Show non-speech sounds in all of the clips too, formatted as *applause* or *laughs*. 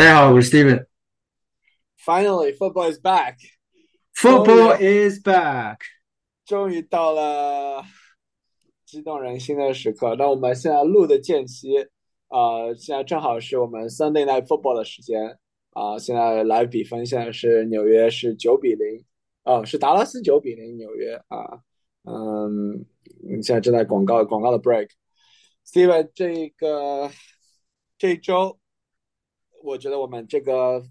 大家好，我是 Steven。Finally, football is back. Football is back。终于到了激动人心的时刻。那我们现在录的间隙，呃，现在正好是我们 Sunday Night Football 的时间啊、现在来比分，现在是纽约是九比零，哦，是达拉斯九比零纽约啊。嗯，现在正在广告广告的 break。Steven，这个这周，我觉得我们这个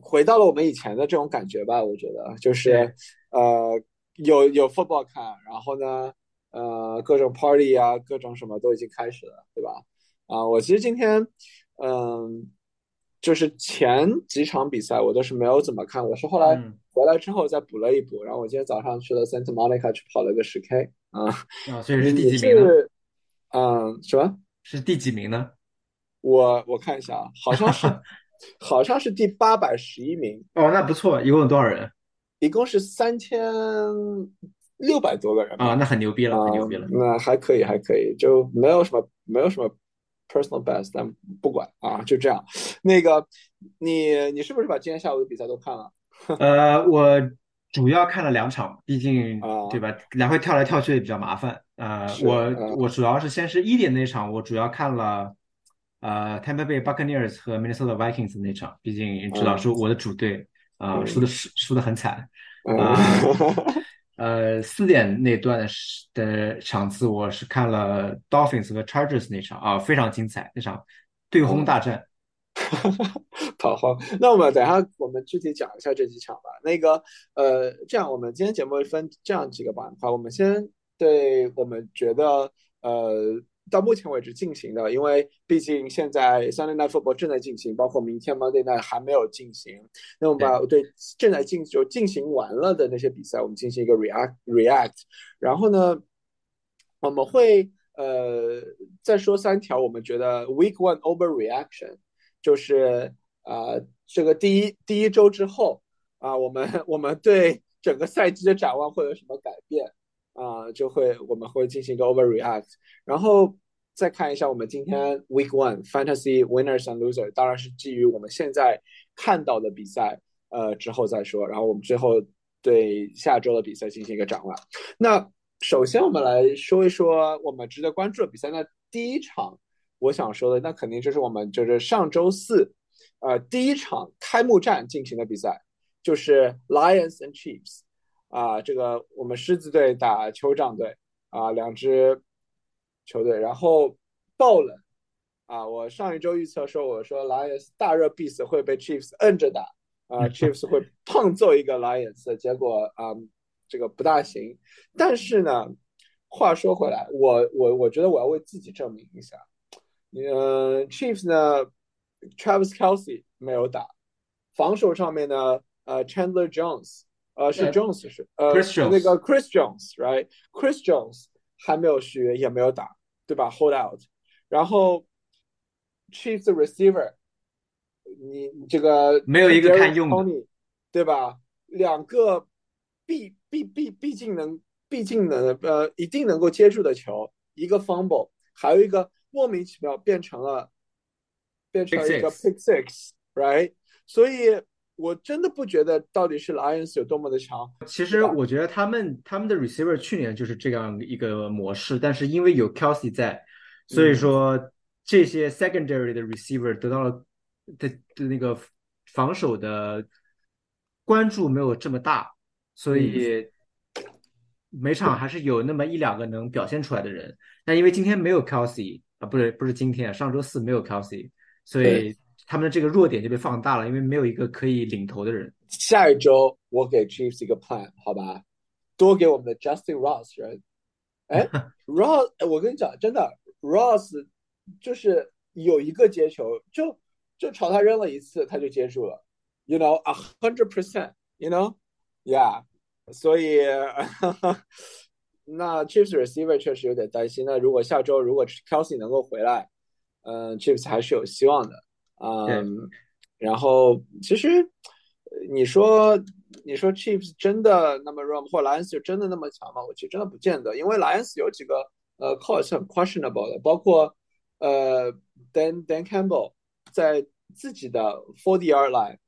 回到了我们以前的这种感觉吧。我觉得就是呃，有有 football 看，然后呢，呃，各种 party 啊，各种什么都已经开始了，对吧？啊，我其实今天，嗯，就是前几场比赛我都是没有怎么看，我是后来嗯回来之后再补了一补，然后我今天早上去了 Santa Monica 去跑了个十 K 啊。啊，所以是第几名呢？是嗯什么？是第几名呢？我我看一下啊，好像是 *laughs* 好像是第八百十一名，哦，那不错，一共有多少人一共是三千六百多个人吧。啊？那很牛逼了，啊很牛逼了。那还可以，还可以，就没有什么没有什么 personal best，但不管啊，就这样。那个，你你是不是把今天下午的比赛都看了？*laughs* 呃，我主要看了两场，毕竟啊对吧，来回跳来跳去也比较麻烦。呃，我我主要是先是一点那场，我主要看了呃 Tampa Bay Buccaneers 和 Minnesota Vikings 那场，毕竟你知道嗯是我的主队，啊，嗯输的输输的很惨。嗯啊 *laughs* 呃，四点那段的的场次，我是看了 Dolphins 和 Chargers 那场啊，非常精彩，那场对轰大战。*laughs* 好好。那我们等一下我们具体讲一下这几场吧。那个呃，这样我们今天节目分这样几个板块，我们先对我们觉得呃到目前为止进行的，因为毕竟现在 Sunday Night Football 正在进行，包括明天 Monday Night 还没有进行。那我们把对正在进就进行完了的那些比赛，我们进行一个 react react，然后呢，我们会呃再说三条我们觉得 Week One overreaction。就是呃，这个第一第一周之后啊、我们我们对整个赛季的展望会有什么改变啊、就会我们会进行一个 overreact，然后再看一下我们今天 week one fantasy winners and losers，当然是基于我们现在看到的比赛呃之后再说，然后我们最后对下周的比赛进行一个展望。那首先我们来说一说我们值得关注的比赛。那第一场。我想说的，那肯定就是我们就是上周四，呃，第一场开幕战进行的比赛，就是 Lions and Chiefs，啊、这个我们狮子队打酋长队，啊、两支球队，然后爆冷，啊，我上一周预测说，我说 Lions 大热必死会被 Chiefs 摁着打，啊、c h i e f s 会 *laughs* 胖揍一个 Lions，结果啊、这个不大行。但是呢，话说回来，我我我觉得我要为自己证明一下。嗯，Chiefs 呢，Travis Kelsey 没有打，防守上面呢，呃，Chandler Jones，呃，是呃 Jones 是，呃，Chris Jones 那个 Chris Jones，right？Chris Jones 还没有续约，也没有打，对吧？Hold out，然后 Chiefs 的 receiver，你你这个没有一个堪用的对吧？两个必必必毕竟能毕竟能呃一定能够接住的球，一个 fumble，还有一个莫名其妙变成了变成了一个 Pick pick six，right？所以我真的不觉得到底是 Lions 有多么的强，其实我觉得他们他们的 receiver 去年就是这样一个模式，但是因为有 Kelsey 在，所以说这些 secondary 的 receiver 得到了的的那个防守的关注没有这么大，所以每场还是有那么一两个能表现出来的人。但因为今天没有 Kelsey 啊，不是不是今天，上周四没有 Kelsey，所以他们的这个弱点就被放大了，因为没有一个可以领头的人。下一周我给 Chiefs 一个 plan，好吧？多给我们的 Justin Ross 人。哎，*laughs* Ross，哎我跟你讲，真的，Ross 就是有一个接球，就就朝他扔了一次，他就接住了，you know，a hundred percent，you know，yeah，所以 *laughs* 那 Chiefs receiver 确实有点担心。那如果下周如果 Kelsey 能够回来，嗯、c h i e f s 还是有希望的，嗯，然后其实呃你说你说 Chiefs 真的那么弱吗？或 Lions 就真的那么强吗？我其实真的不见得，因为 Lions 有几个呃 call 是很 questionable 的，包括呃 Dan Dan Campbell 在自己的 forty yard line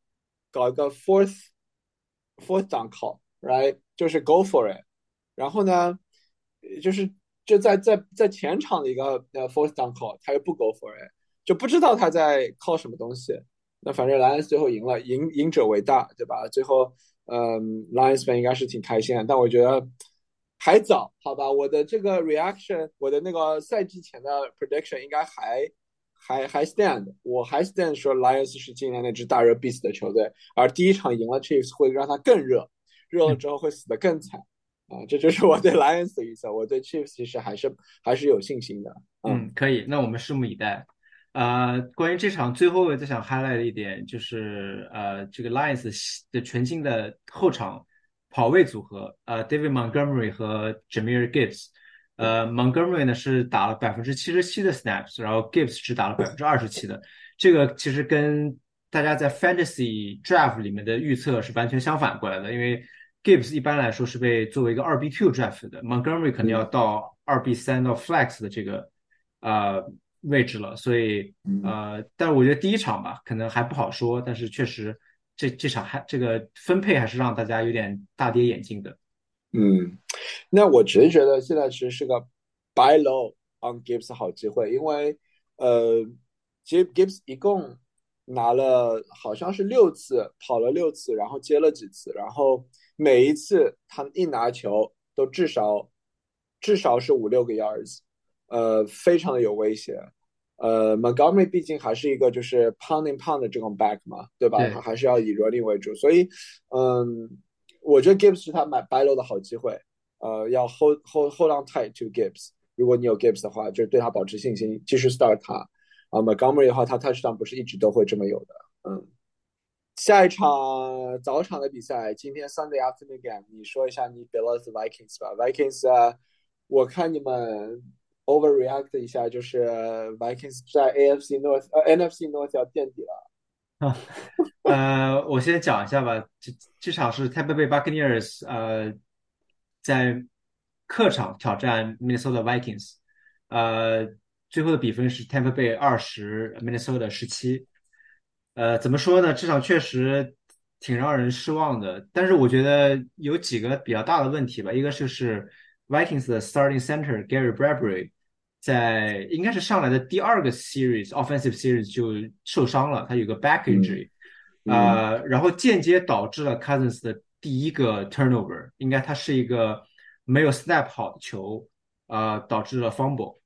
搞一个 fourth fourth down call，right，就是 go for it。然后呢，就是就在在在前场的一个呃 fourth down call，他又不 go for it，就不知道他在靠什么东西。那反正莱恩斯最后赢了，赢赢者为大，对吧？最后，嗯，Lions 应该是挺开心的，但我觉得还早，好吧？我的这个 reaction，我的那个赛季前的 prediction 应该还还还 stand，我还 stand 说 Lions 是今年那支大热必死的球队，而第一场赢了 Chiefs 会让他更热，热了之后会死得更惨啊！这就是我对 Lions 的预测，我对 Chiefs 其实还是还是有信心的。嗯，可以，那我们拭目以待。呃，关于这场最后我再想 highlight 的一点就是，呃，这个 Lions 的全新的后场跑位组合，呃，David Montgomery 和 Jameer Gibbs，呃，Montgomery 呢是打了百分之七十七的 snaps，然后 Gibbs 只打了百分之二十七的，这个其实跟大家在 Fantasy Draft 里面的预测是完全相反过来的，因为 Gibbs 一般来说是被作为一个二 B two draft 的，Montgomery 肯定要到二 B 三到 flex 的这个，呃。位置了，所以呃，但是我觉得第一场吧，可能还不好说。但是确实，这这场还这个分配还是让大家有点大跌眼镜的。嗯，那我只是觉得现在其实是个 buy low on Gibbs 好机会，因为呃，其实 Gibbs 一共拿了好像是六次跑了六次，然后接了几次，然后每一次他一拿球都至少至少是五六个 yards。呃，非常的有威胁。呃，Montgomery 毕竟还是一个就是 pounding pound 的这种 back 嘛，对吧？他还是要以 running 为主，所以，嗯，我觉得 Gibbs 是他买 buy low 的好机会。呃，要 hold hold hold on tight to Gibbs。如果你有 Gibbs 的话，就是对他保持信心，继续 start 他。啊，Montgomery 的话，他 touchdown 不是一直都会这么有的。嗯，下一场早场的比赛，今天 Sunday afternoon game，你说一下你 Bills Vikings 吧。Vikings 啊，我看你们。Overreact 一下，就是 Vikings 在 AFC North 呃 NFC North 要垫底了。啊，呃，我先讲一下吧。这这场是 Tampa Bay Buccaneers 呃在客场挑战 Minnesota Vikings，呃，最后的比分是 Tampa Bay 二十，Minnesota 十七。呃，怎么说呢？这场确实挺让人失望的。但是我觉得有几个比较大的问题吧。一个就是 Vikings 的 starting center Gary Bradbury 在应该是上来的第二个 series offensive series 就受伤了，他有个 back injury，呃，然后间接导致了 Cousins 的第一个 turnover，应该他是一个没有 snap 好的球，呃，导致了 fumble，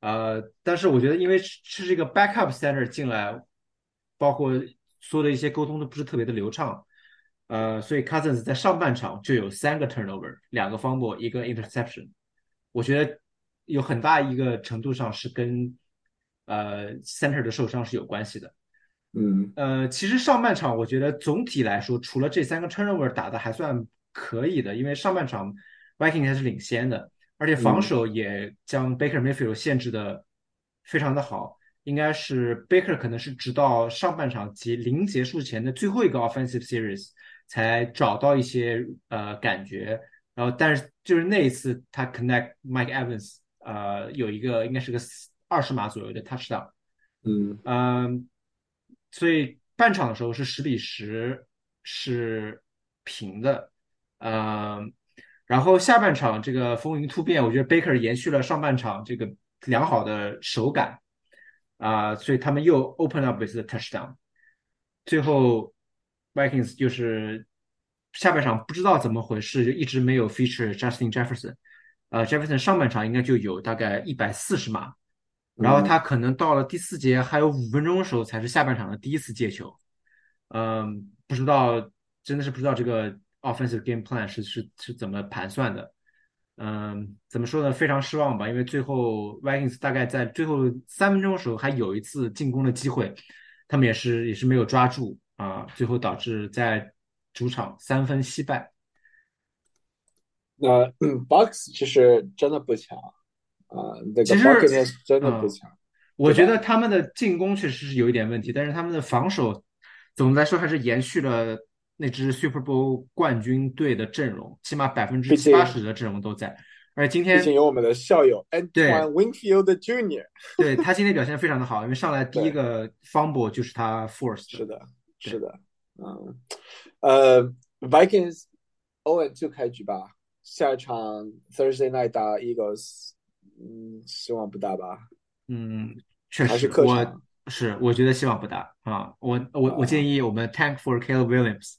呃，但是我觉得因为是这个 backup center 进来，包括说的一些沟通都不是特别的流畅。呃，所以 Cousins 在上半场就有三个 turnover，两个 fumble，一个 interception。我觉得有很大一个程度上是跟呃 center 的受伤是有关系的。嗯，呃，其实上半场我觉得总体来说，除了这三个 turnover 打的还算可以的，因为上半场 Viking 还是领先的，而且防守也将 Baker Mayfield 限制的非常的好。应该是 Baker 可能是直到上半场及临结束前的最后一个 offensive series。才找到一些呃感觉，然后但是就是那一次他 connect Mike Evans，呃有一个应该是个二十码左右的 touchdown，嗯嗯，所以半场的时候是十比十是平的，呃，然后下半场这个风云突变，我觉得 Baker 延续了上半场这个良好的手感，啊，所以他们又 open up with the touchdown，最后。Vikings 就是下半场不知道怎么回事，就一直没有 feature Justin Jefferson。呃，Jefferson 上半场应该就有大概一百四十码，然后他可能到了第四节还有五分钟的时候才是下半场的第一次接球。嗯，不知道真的是不知道这个 offensive game plan 是是是怎么盘算的。嗯，怎么说呢？非常失望吧，因为最后 Vikings 大概在最后三分钟的时候还有一次进攻的机会，他们也是也是没有抓住。啊，最后导致在主场三分惜败。那 *clears throat* Box 其实真的不强啊，那个 Box 真的不强。我觉得他们的进攻确实是有一点问题，但是他们的防守，总的来说还是延续了那支 Super Bowl 冠军队的阵容，起码百分之七八十的阵容都在。而今天毕竟有我们的校友对。Antoine Winfield Jr.，对他今天表现非常的好，因为上来第一个 fumble 就是他 forced 是的，是的，嗯，呃，Vikings O and two 开局吧，下一场 Thursday night 打 Eagles，嗯，希望不大吧？嗯，确还是实，我客场是我觉得希望不大啊。我我我啊建议我们 tank for Caleb Williams。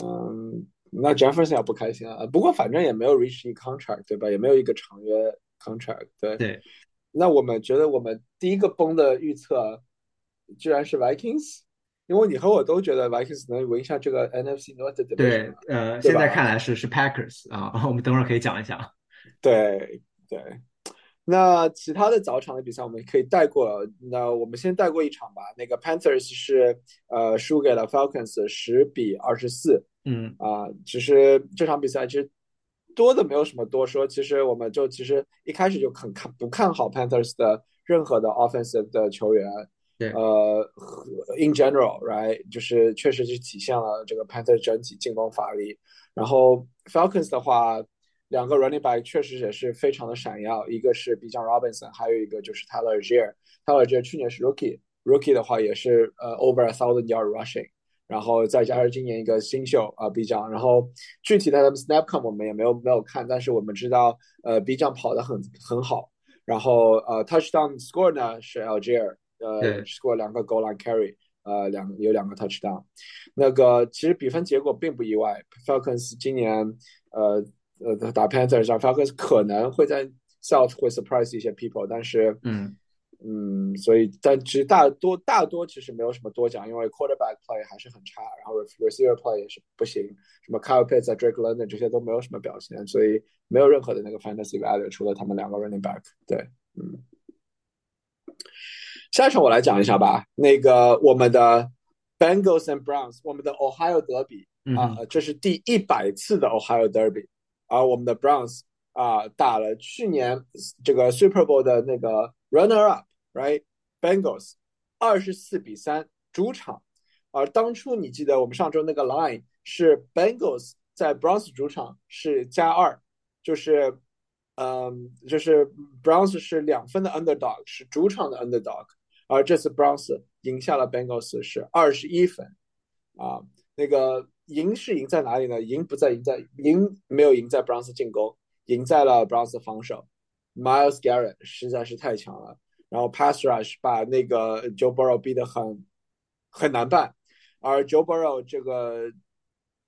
嗯，那 Jefferson 要不开心啊。不过反正也没有 reach 一 contract，对吧？也没有一个长约 contract，对。对，那我们觉得我们第一个崩的预测居然是 Vikings，因为你和我都觉得 Vikings 能赢下这个 NFC North 的对，呃，对现在看来是是 Packers 啊，*laughs* 我们等会儿可以讲一讲。对对。那其他的早场的比赛我们可以带过，那我们先带过一场吧。那个 Panthers 是呃输给了 Falcons 十比二十四，嗯啊，其实这场比赛其实多的没有什么多说，其实我们就其实一开始就很看不看好 Panthers 的任何的 offensive 的球员，呃和，in general，right，就是确实是体现了这个 Panther 整体进攻发力。然后 Falcons 的话，两个 running back 确实也是非常的闪耀，一个是 bja Robinson，还有一个就是 Tyler Algier。Tyler Algier 去年是 rookie，rookie 的话也是呃 over a thousand yard rushing。然后再加上今年一个新秀啊、呃、B 酱，然后具体的 snap count 我们也没有没有看，但是我们知道呃 B 酱跑得很很好，然后呃 touchdown score 呢是 Algier 呃对 score 两个 goal line carry 呃两有两个 touchdown，那个其实比分结果并不意外，Falcons 今年呃呃打 Panthers 上 Falcons 可能会在 South 会 surprise 一些 people，但是嗯嗯，所以但其实大多大多其实没有什么多讲，因为 quarterback play 还是很差，然后 receiver play 也是不行，什么 Kyle Pitts 啊、Drake London 这些都没有什么表现，所以没有任何的那个 fantasy value，除了他们两个 running back。对，嗯。下一场我来讲一下吧，那个我们的 Bengals and Browns，我们的 Ohio 德比嗯啊，这是第一百次的 Ohio Derby，而我们的 Browns 啊打了去年这个 Super Bowl 的那个 runner up，right？Bengals 二十四比三主场，而当初你记得我们上周那个 line 是 Bengals 在 Browns 主场是加二，就是嗯，就是 Browns 是两分的 underdog，是主场的 underdog，而这次 Browns 赢下了 Bengals 是二十一分啊，那个赢是赢在哪里呢？赢不在赢在赢没有赢在 Browns 进攻，赢在了 Browns 的防守。Miles Garrett 实在是太强了，然后 Pass Rush 把那个 Joe Burrow 逼得很很难办，而 Joe Burrow 这个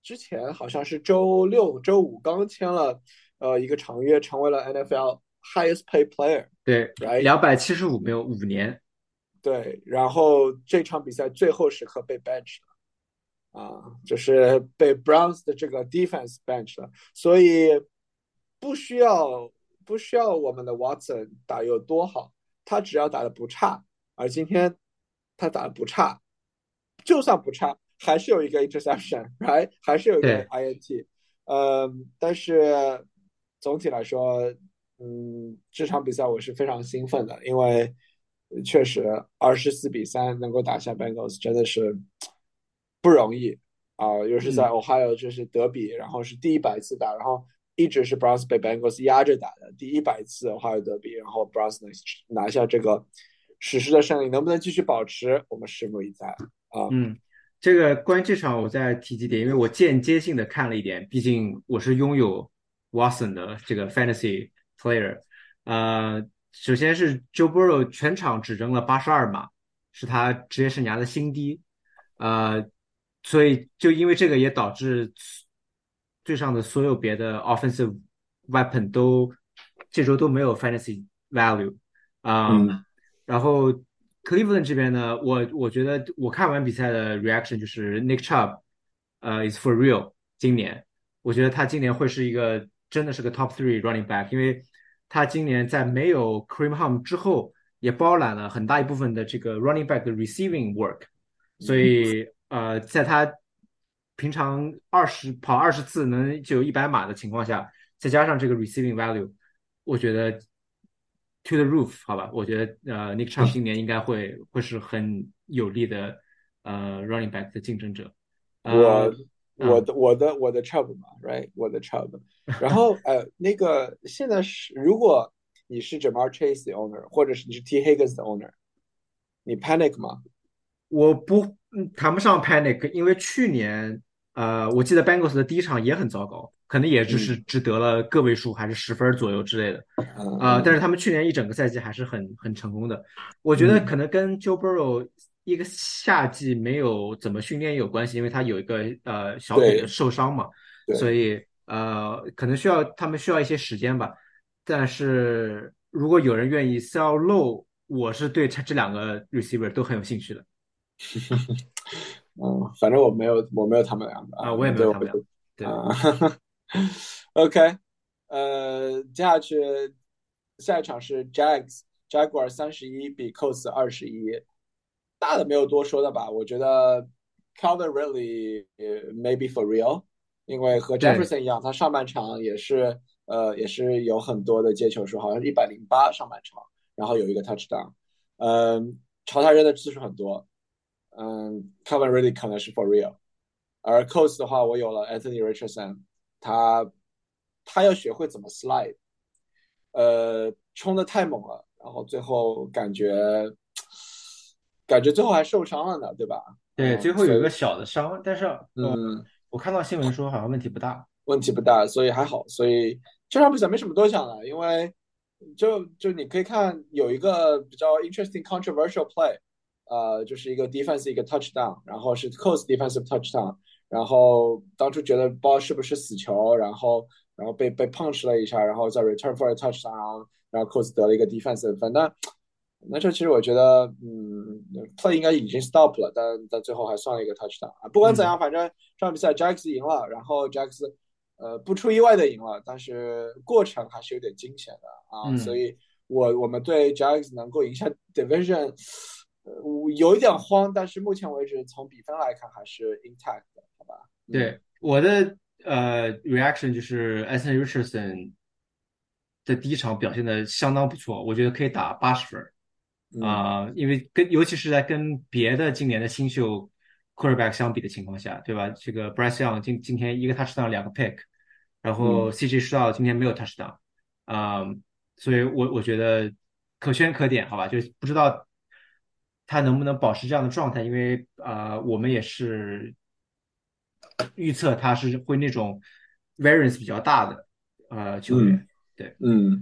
之前好像是周六周五刚签了呃一个长约，成为了 NFL highest paid player。对两百七十五没有五年，对，然后这场比赛最后时刻被 bench 了，啊，就是被 Browns 的这个 defense bench 了，所以不需要不需要我们的 Watson 打有多好，他只要打的不差，而今天他打的不差，就算不差，还是有一个 interception，right，*laughs* 还是有一个对。INT，呃，但是总体来说，嗯，这场比赛我是非常兴奋的，因为确实二十四比三能够打下 Bengals 真的是不容易啊、尤其是在嗯 Ohio 这是德比，然后是第一百次打，然后一直是 Browns 被 Bengals 压着打的，第一百次 Ohio 德比，然后 Browns 能拿下这个史诗的胜利，能不能继续保持，我们拭目以待啊。嗯，这个关于这场我再提几点，因为我间接性的看了一点，毕竟我是拥有 Watson 的这个 fantasy player。呃，首先是 Joe Burrow 全场只扔了八十二码，是他职业生涯的新低。呃，所以就因为这个也导致队上的所有别的 offensive weapon 都这周都没有 fantasy value。啊、嗯然后 Cleveland 这边呢，我我觉得我看完比赛的 reaction 就是 Nick Chubb，呃，is for real。今年我觉得他今年会是一个真的是个 top three running back，因为他今年在没有 Kareem Hunt 之后，也包揽了很大一部分的这个 running back 的 receiving work，所以呃，在他平常二十跑二十次能就有一百码的情况下，再加上这个 receiving value，我觉得 to the roof，好吧，我觉得呃，Nick Chubb 今年应该会会是很有力的呃 running back 的竞争者。呃我我的我的我的 Chubb 嘛，right，我的 Chubb。然后呃，那个现在是，如果你是 Jamar Chase 的 owner，或者是你是 T Higgins 的 owner，你 panic 吗？我不谈不上 panic，因为去年呃，我记得 Bengals 的第一场也很糟糕，可能也就是只得了个位数，还是十分左右之类的。啊，但是他们去年一整个赛季还是很很成功的。我觉得可能跟 Joe Burrow 一个夏季没有怎么训练有关系，因为他有一个呃小腿的受伤嘛，所以呃可能需要他们需要一些时间吧。但是如果有人愿意 sell low，我是对这这两个 receiver 都很有兴趣的。*laughs* 嗯，反正我没有，我没有他们两个啊，我也没有他们两个。对，*laughs* OK，呃，接下去下一场是 Jags，Jaguar 三十一比 Colts 二十一，大的没有多说的吧？我觉得 Calvin Ridley maybe for real，因为和 Jefferson 一样，他上半场也是呃也是有很多的接球数，好像是一百零八上半场，然后有一个 touchdown，嗯，朝他扔的次数很多。嗯，Calvin really 可能是 for real，而 Coast 的话，我有了 Anthony Richardson，他他要学会怎么 slide，呃，冲的太猛了，然后最后感觉感觉最后还受伤了呢，对吧？对，最后有一个小的伤，但是嗯，我看到新闻说好像问题不大，问题不大，所以还好，所以这场比赛没什么多想的，因为就就你可以看有一个比较 interesting controversial play。呃，就是一个 defense 一个 touchdown，然后是 coast defensive touchdown，然后当初觉得不知道是不是死球，然后然后被被 punch 了一下，然后再 return for a touchdown，然后然后 coast 得了一个 defensive，反正那这其实我觉得，嗯，play 应该已经 stop 了，但但最后还算了一个 touchdown 啊。不管怎样，反正这场比赛 Jacks 赢了，然后 Jacks 呃不出意外的赢了，但是过程还是有点惊险的啊，所以我我们对 Jacks 能够赢下 division。我有一点慌，但是目前为止从比分来看还是 intact 的，好吧？对，我的呃 reaction 就是 Anthony Richardson 的第一场表现的相当不错，我觉得可以打八十分啊，因为跟尤其是在跟别的今年的新秀 quarterback 相比的情况下，对吧？这个 Bryce Young 今今天一个 touchdown 两个 pick，然后 CJ Stroud 今天没有 touchdown 啊，所以我我觉得可圈可点，好吧？就是不知道。他能不能保持这样的状态？因为啊，我们也是预测他是会那种 variance 比较大的呃球员。对，嗯。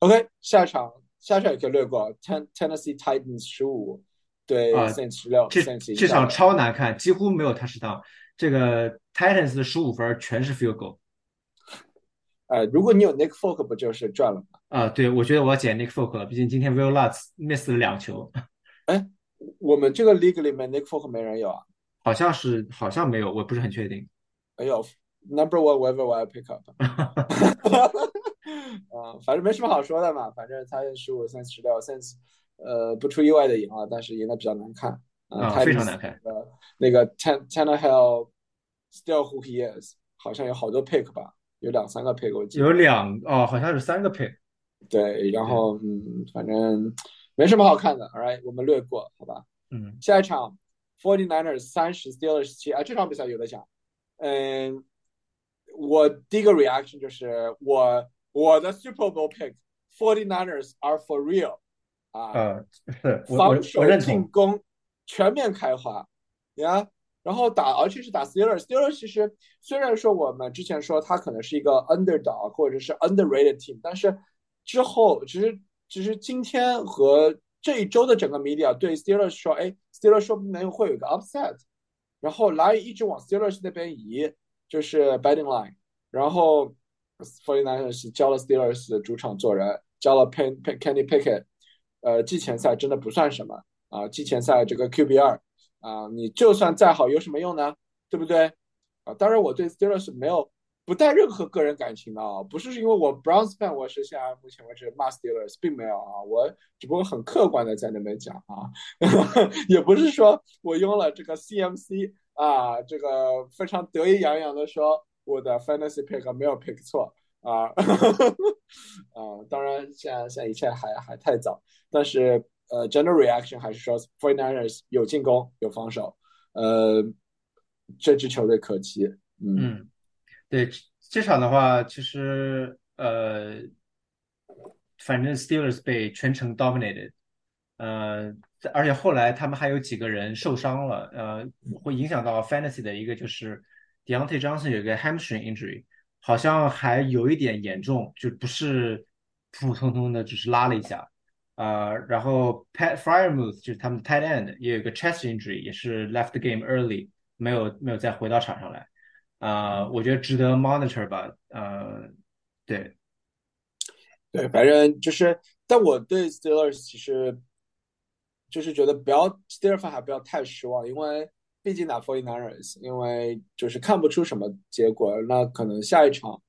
OK，下一场下场也可以略过。Ten Tennessee Titans 十五对 Saints 十六，这这场超难看，几乎没有他是当这个 Titans 的十五分全是 field goal。呃，如果你有 Nick Folk，不就是赚了吗？啊，对，我觉得我要捡 Nick Folk 了，毕竟今天 Will Lutz miss 了两球。哎，我们这个 league 里面 Nick Folk 没人有啊？好像是，好像没有，我不是很确定。没有，Number One 我要 pick up。*laughs* 啊，反正没什么好说的嘛，反正他十五三十六 sense，呃，不出意外的赢了，但是赢的比较难看啊，非常难看。呃，那个 Ten Tenhill still who he is，好像有好多 pick 吧，有两三个 pick 我记得。有两哦，好像是三个 pick。对，然后嗯，反正。没什么好看的，All right，我们略过，好吧。嗯，下一场，Forty Niners 三十，Steelers 七啊，这场比赛有的讲。嗯，我第一个 reaction 就是我我的 Super Bowl pick Forty Niners are for real 啊，防守进攻全面开花呀，然后打，而且是打 Steelers，Steelers 其实虽然说我们之前说他可能是一个 underdog 或者是 underrated team，但是之后其实。其实今天和这一周的整个 media 对 Steelers 说，哎，Steelers 说不定会有一个 upset，然后来一直往 Steelers 那边移，就是 betting line，然后 Forty Niners 教了 Steelers 的主场做人，教了 Pen Kenny Pickett，呃，季前赛真的不算什么啊，季前赛这个 QB 二啊，你就算再好有什么用呢？对不对？啊，当然我对 Steelers 没有。不带任何个人感情的啊，不是因为我 Browns fan，我是现在目前为止骂 Steelers，并没有啊，我只不过很客观的在那边讲啊，*laughs* 也不是说我用了这个 CMC 啊，这个非常得意洋洋的说我的 fantasy pick 没有 pick 错啊，*laughs* 啊，当然现在现在一切还还太早，但是呃，general reaction 还是说 f o r niners 有进攻有防守，呃。这支球队可期。嗯，对，这场的话，其实呃，反正 Steelers 被全程 dominated，呃，而且后来他们还有几个人受伤了，呃，会影响到 fantasy 的一个就是 Deontay Johnson 有一个 hamstring injury，好像还有一点严重，就不是普普通通的，只是拉了一下。呃，然后 Pat Fryermuth 就是他们的 tight end 也有个 chest injury，也是 left the game early，没有没有再回到场上来。啊，我觉得值得 monitor 吧。呃，对，对，反正就是，但我对 Steelers 其实就是觉得不要 Steelers 还不要太失望，因为毕竟打 Forty Niners，因为就是看不出什么结果，那可能下一场，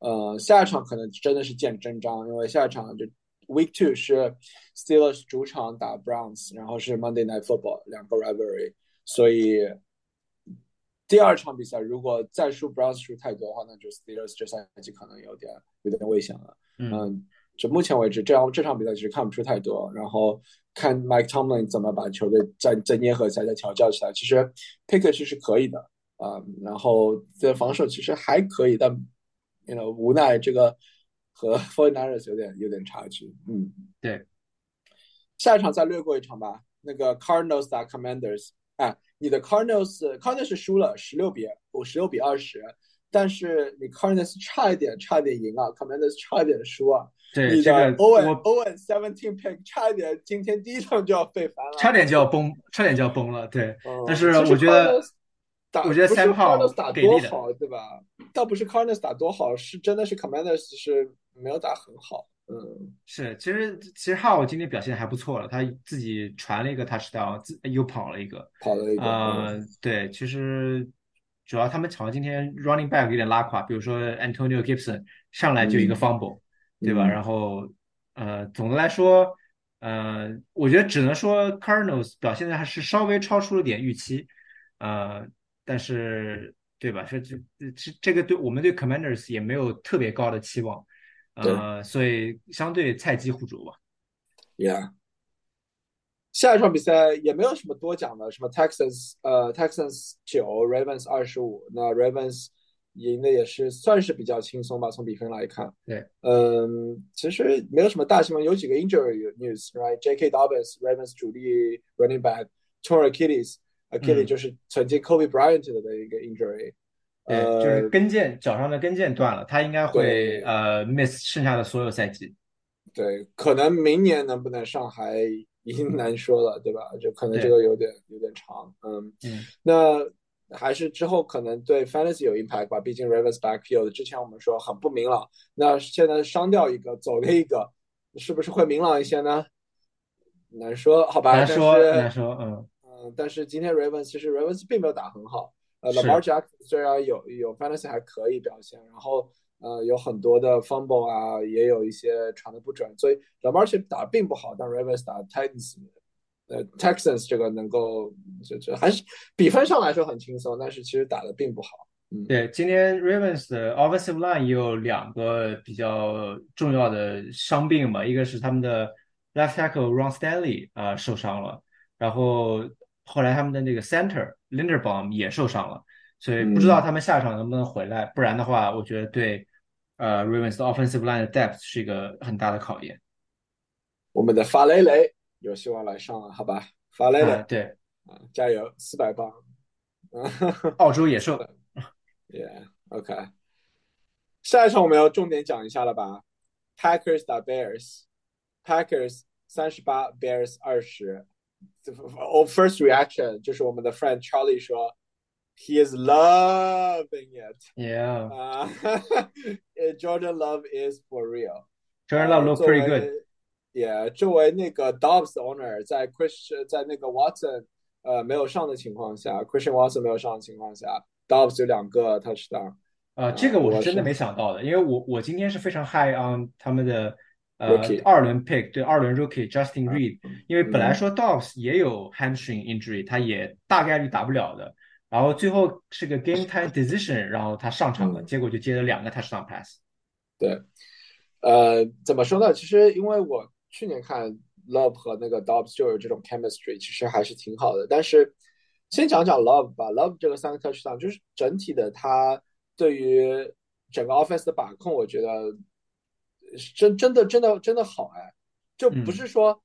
呃，下一场可能真的是见真章，因为下一场就。Week Two 是 Steelers 主场打 Browns，然后是 Monday Night Football 两个 rivalry，所以第二场比赛如果再输 Browns 输太多的话，那就 Steelers 这赛季可能有点有点危险了。嗯，就目前为止，这样这场比赛其实看不出太多，然后看 Mike Tomlin 怎么把球队再再捏合起来、再调教起来。其实 Pickett 是可以的啊，然后这防守其实还可以，但 you know 无奈这个。和 *laughs* 49ers 有点有点差距，嗯，对。下一场再略过一场吧。那个 Cardinals 打 Commanders，哎，你的 Cardinals，Cardinals 输了十六比五十六比二十，但是你 Cardinals 差一点差一点赢啊，Commanders 差一点输啊。对，这个 Owen Owen seventeen pick 差一点，今天第一场就要被翻了，差点就要崩，差点就要崩了。对，但是我觉得。我觉得三号打多好，对吧？倒不是 Cardinals 打多好，是真的是 Commanders 是没有打很好。嗯，是，其实其实号今天表现还不错了，他自己传了一个 touchdown，自又跑了一个，跑了一个。呃，对，其实主要他们场今天 running back 有点拉垮，比如说 Antonio Gibson 上来就一个 fumble，对吧？然后呃，总的来说，呃，我觉得只能说 Cardinals 表现的还是稍微超出了点预期，呃。但是，对吧？这这这这个对我们对 Commanders 也没有特别高的期望，呃，所以相对菜鸡互啄吧。Yeah，下一场比赛也没有什么多讲的，什么 Texans 呃 Texans 九 Ravens 二十五，那 Ravens 赢的也是算是比较轻松吧，从比分来看。对，嗯，其实没有什么大新闻，有几个 injury news，right？J.K. Dobbins Ravens 主力 running back tore Achilles。Achilles 就是曾经 Kobe Bryant 的一个 injury，呃，就是跟腱脚上的跟腱断了，他应该会呃 miss 剩下的所有赛季。对，可能明年能不能上还已经难说了，对吧？就可能这个有点有点长，嗯嗯。那还是之后可能对 Fantasy 有 impact 吧，毕竟 Ravens backfield 之前我们说很不明朗，那现在伤掉一个，走了一个，是不是会明朗一些呢？难说，好吧？难说，难说，嗯。但是今天 Ravens 其实 Ravens 并没有打很好，呃，Lamar Jackson 虽然有有 Fantasy 还可以表现，然后呃有很多的 Fumble 啊，也有一些传的不准，所以 Lamar 其实打并不好，但 Ravens 打 Titans，呃 Texans 这个能够就就还是比分上来说很轻松，但是其实打的并不好。嗯，对，今天 Ravens 的 Offensive Line 也有两个比较重要的伤病嘛，一个是他们的 Left Tackle Ron Stanley 啊受伤了，然后。后来他们的那个 center Linderbaum 也受伤了，所以不知道他们下场能不能回来。不然的话，我觉得对呃 Ravens 的 offensive line 的 depth 是一个很大的考验。我们的法雷雷有希望来上了，好吧？法雷雷，对，啊，加油，四百磅。澳洲野兽。Yeah，OK。下一场我们要重点讲一下了吧？Packers 打 Bears，Packers 三十八，Bears 二十。我 first reaction 就是我们的 friend Charlie 说，he is loving it. Yeah. 啊，Jordan Love is for real. Jordan Love look pretty good. Yeah，作为那个 Dobbs owner，在 Christian 在那个 Watson 呃没有上的情况下，Christian Watson 没有上的情况下，Dobbs 有两个 touchdown。呃，这个我是真的没想到的，因为我我今天是非常 high on 他们的。呃，二轮 pick 对二轮 rookie Justin Reed，因为本来说 Dobbs 也有 hamstring injury，他也大概率打不了的。然后最后是个 game time decision，然后他上场了，结果就接了两个 touchdown pass。对，呃，怎么说呢？其实因为我去年看 Love 和那个 Dobbs 就有这种 chemistry，其实还是挺好的。但是先讲讲 Love 吧，Love 这个三个 touchdown 就是整体的他对于整个 offense 的把控，我觉得真真的真的真的好哎，就不嗯。是说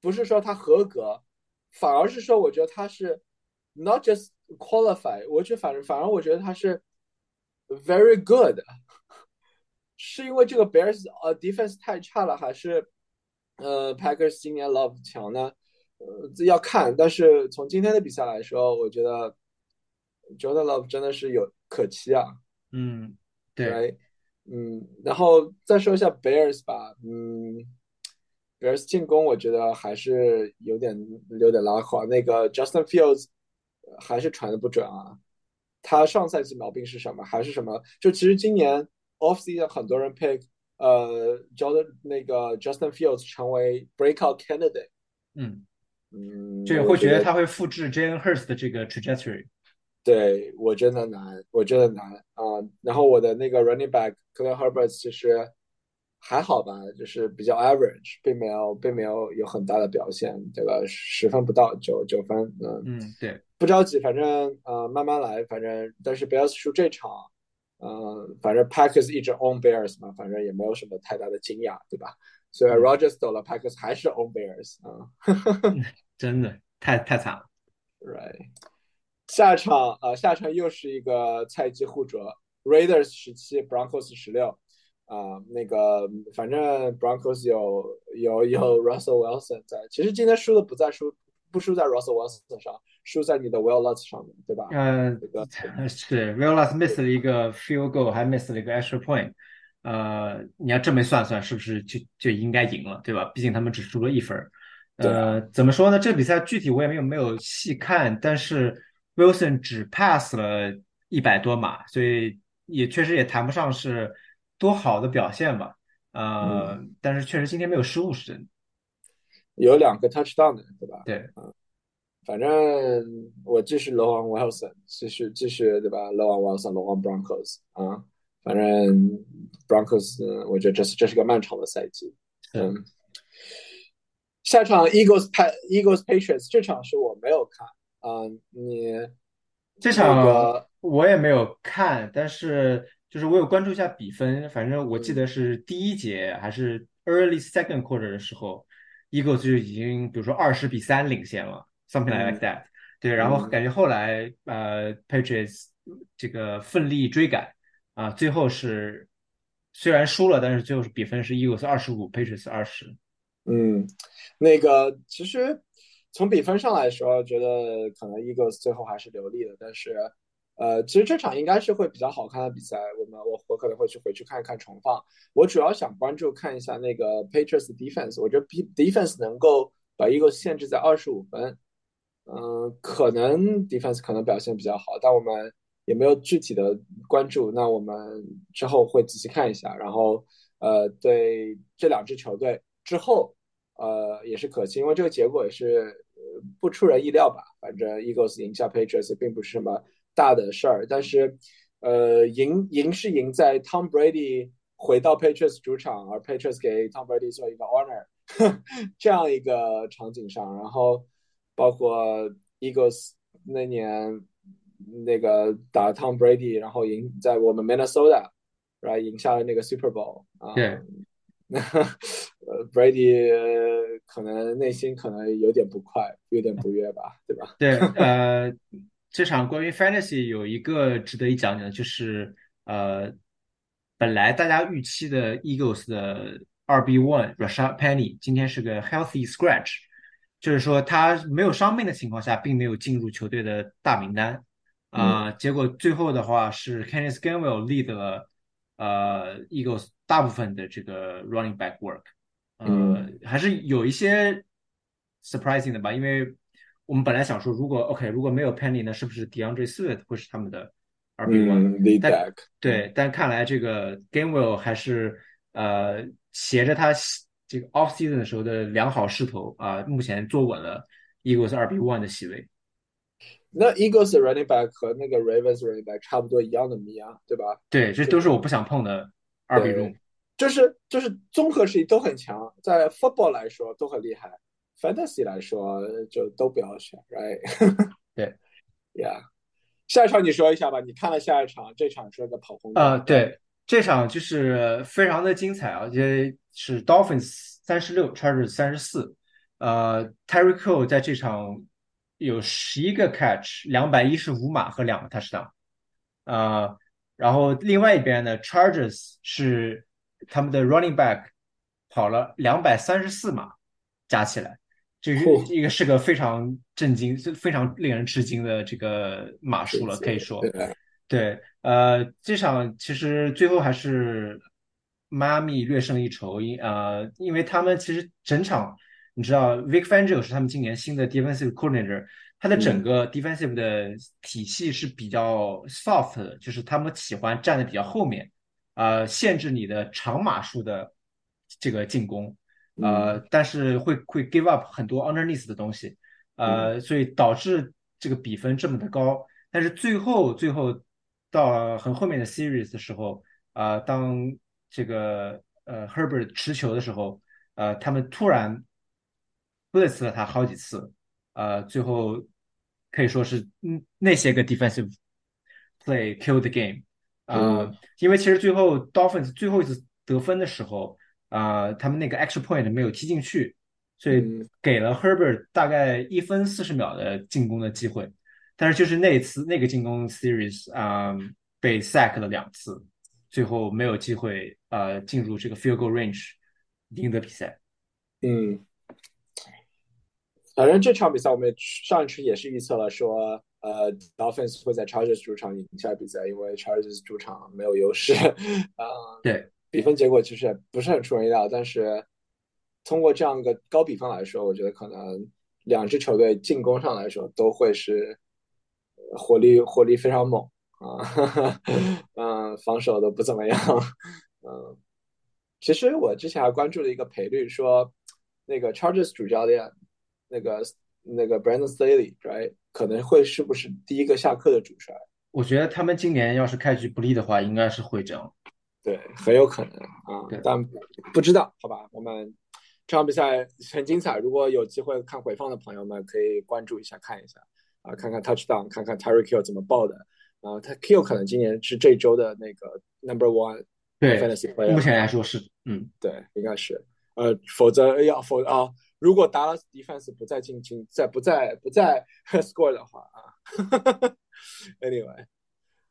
不是说他合格，反而是说我觉得他是 not just qualify，我觉得反正反而我觉得他是 very good，*laughs* 是因为这个 Bears 呃 defense 太差了，还是呃 Packers 今年 Love 强呢？呃，要看。但是从今天的比赛来说，我觉得 Jordan Love 真的是有可期啊嗯，对，，right？嗯，然后再说一下 Bears 吧，嗯，Bears 进攻我觉得还是有点有点拉胯。那个 Justin Fields 还是传的不准啊。他上赛季毛病是什么？还是什么？就其实今年 off season 很多人 pick 呃 Jordan 那个 Justin Fields 成为 breakout candidate。嗯，嗯，就会觉得他会复制 Jalen Hurts 的这个 trajectory。对我真的难，我真的难啊、呃。然后我的那个 running back c l a Herbert 其实还好吧，就是比较 average，并没有并没有有很大的表现，这个十分不到九九分，嗯嗯，对，不着急，反正呃慢慢来，反正但是 Bills 输这场，嗯、呃，反正 Packers 一直 own Bears 嘛，反正也没有什么太大的惊讶，对吧？虽然 Rogers 走了，Packers 还是 own Bears 啊、嗯，真的太太惨了。Right，下场呃，下场又是一个菜鸡互啄，Raiders 十七，Broncos 十六，啊，那个反正 Broncos 有有有 Russell Wilson 在，其实今天输的不在输不输在 Russell Wilson 上，输在你的 Will Lutz 上面，对吧？呃这个，是 Will Lutz miss 了一个 field goal，还 miss 了一个 extra point。呃，你要这么算算，是不是就就应该赢了，对吧？毕竟他们只输了一分呃，怎么说呢？这个比赛具体我也没有没有细看，但是 Wilson 只 pass 了一百多码，所以也确实也谈不上是多好的表现吧。呃，嗯，但是确实今天没有失误是真的。有两个 touchdown 的，对吧？对，反正我继续 low on Wilson，继续继续对吧？Wilson，low on Broncos 啊，反正 Broncos，呃我觉得这是这是个漫长的赛季，嗯。下场 Eagles 派 Eagles Patriots 这场是我没有看啊、你这场我也没有看，但是就是我有关注一下比分，反正我记得嗯是第一节还是 early second quarter 的时候，Eagles 就已经比如说二十比三领先了，something like 嗯 that。对，然后嗯感觉后来呃 Patriots 这个奋力追赶啊，最后是虽然输了，但是最后是比分是 Eagles 二十五，Patriots 二十。嗯，那个其实从比分上来说，觉得可能 Eagles 最后还是流利的，但是呃，其实这场应该是会比较好看的比赛。我们我我可能会去回去看一看重放。我主要想关注看一下那个 Patriots defense，我觉得 defense 能够把 Eagles 限制在二十五分。嗯，可能 defense 可能表现比较好，但我们也没有具体的关注。那我们之后会仔细看一下，然后呃，对这两支球队之后。呃，也是可期，因为这个结果也是呃不出人意料吧。反正 Eagles 赢下 Patriots 并不是什么大的事儿，但是呃，赢赢是赢在 Tom Brady 回到 Patriots 主场，而 Patriots 给 Tom Brady 做一个 honor *laughs* 这样一个场景上，然后包括 Eagles 那年那个打 Tom Brady，然后赢在我们 Minnesota，然后赢下了那个 Super Bowl 啊、对，那呃，Brady 可能内心可能有点不快，有点不悦吧，对吧？对，呃，这场关于 Fantasy 有一个值得一讲讲，就是呃，本来大家预期的 Eagles 的二 B one Rashad Penny 今天是个 healthy scratch，就是说他没有伤病的情况下并没有进入球队的大名单。啊，结果最后的话是 kennis Gamewell lead 了呃 Eagles 大部分的这个 running back work。呃，还是有一些 surprising 的吧，因为我们本来想说如果 OK 如果没有 Penny，那是不是 DeAndre Swift 会是他们的？而对，但看来这个 Gamewell 还是呃斜着他。这个 off season 的时候的良好势头啊、目前坐稳了 Eagles 二 B one 的席位。那 Eagles 的 running back 和那个 Ravens running back 差不多一样的迷啊，对吧？对，这都是我不想碰的二 B 对 room。就是就是综合实力都很强，在 football 来说都很厉害，fantasy 来说就都不要选，right？*laughs* 对，Yeah，下一场你说一下吧，你看了下一场，这场是个跑轰啊，对，这场就是非常的精彩啊，这是 Dolphins 三十六，Chargers 三十四，呃 t e r r y Cole 在这场有十一个 catch，两百一十五码和两个 touchdown，呃，然后另外一边呢，Chargers 是他们的 running back 跑了两百三十四码，加起来，这是一个是个非常震惊、非常令人吃惊的这个码数了，可以说，对，呃，这场其实最后还是妈咪略胜一筹，因呃，因为他们其实整场。你知道，Vic Fangio 是他们今年新的 defensive coordinator，他的整个 defensive 的体系是比较 soft 的，就是他们喜欢站的比较后面，呃，限制你的长码数的这个进攻，呃，但是会会 give up 很多 underneath 的东西，呃，所以导致这个比分这么的高。但是最后最后到很后面的 series 的时候，啊，当这个呃 Herbert 持球的时候，呃，他们突然。blitz 了他好几次，呃，最后可以说是嗯那些个 defensive play killed the game，啊，因为其实最后 Dolphins 最后一次得分的时候，啊，他们那个 extra point 没有踢进去，所以给了 Herbert 大概一分四十秒的进攻的机会，但是就是那一次那个进攻 series 啊被 sack 了两次，最后没有机会呃进入这个 field goal range 赢得比赛，嗯。反正这场比赛我们上一次也是预测了，说呃，Dolphins 会在 Chargers 主场赢下比赛，因为 Chargers 主场没有优势。*laughs* 啊，对，比分结果其实不是很出人意料，但是通过这样一个高比分来说，我觉得可能两支球队进攻上来说都会是火力火力非常猛啊，*laughs* 嗯，防守都不怎么样。嗯，其实我之前还关注了一个赔率，说那个 Chargers 主教练。那个那个 Brandon Staley，right，可能会是不是第一个下课的主帅？我觉得他们今年要是开局不利的话，应该是会这样。对，很有可能啊，但不知道，好吧？我们这场比赛很精彩，如果有机会看回放的朋友们，可以关注一下，看一下啊，看看 Touchdown，看看 Terry Kill 怎么爆的。啊，他 Kill 可能今年是这周的那个 Number One，对，目前来说是，嗯，对，应该是，呃，否则要否啊。如果达拉斯 defense 不再进进再不再不再 *laughs* score 的话啊，*laughs* anyway，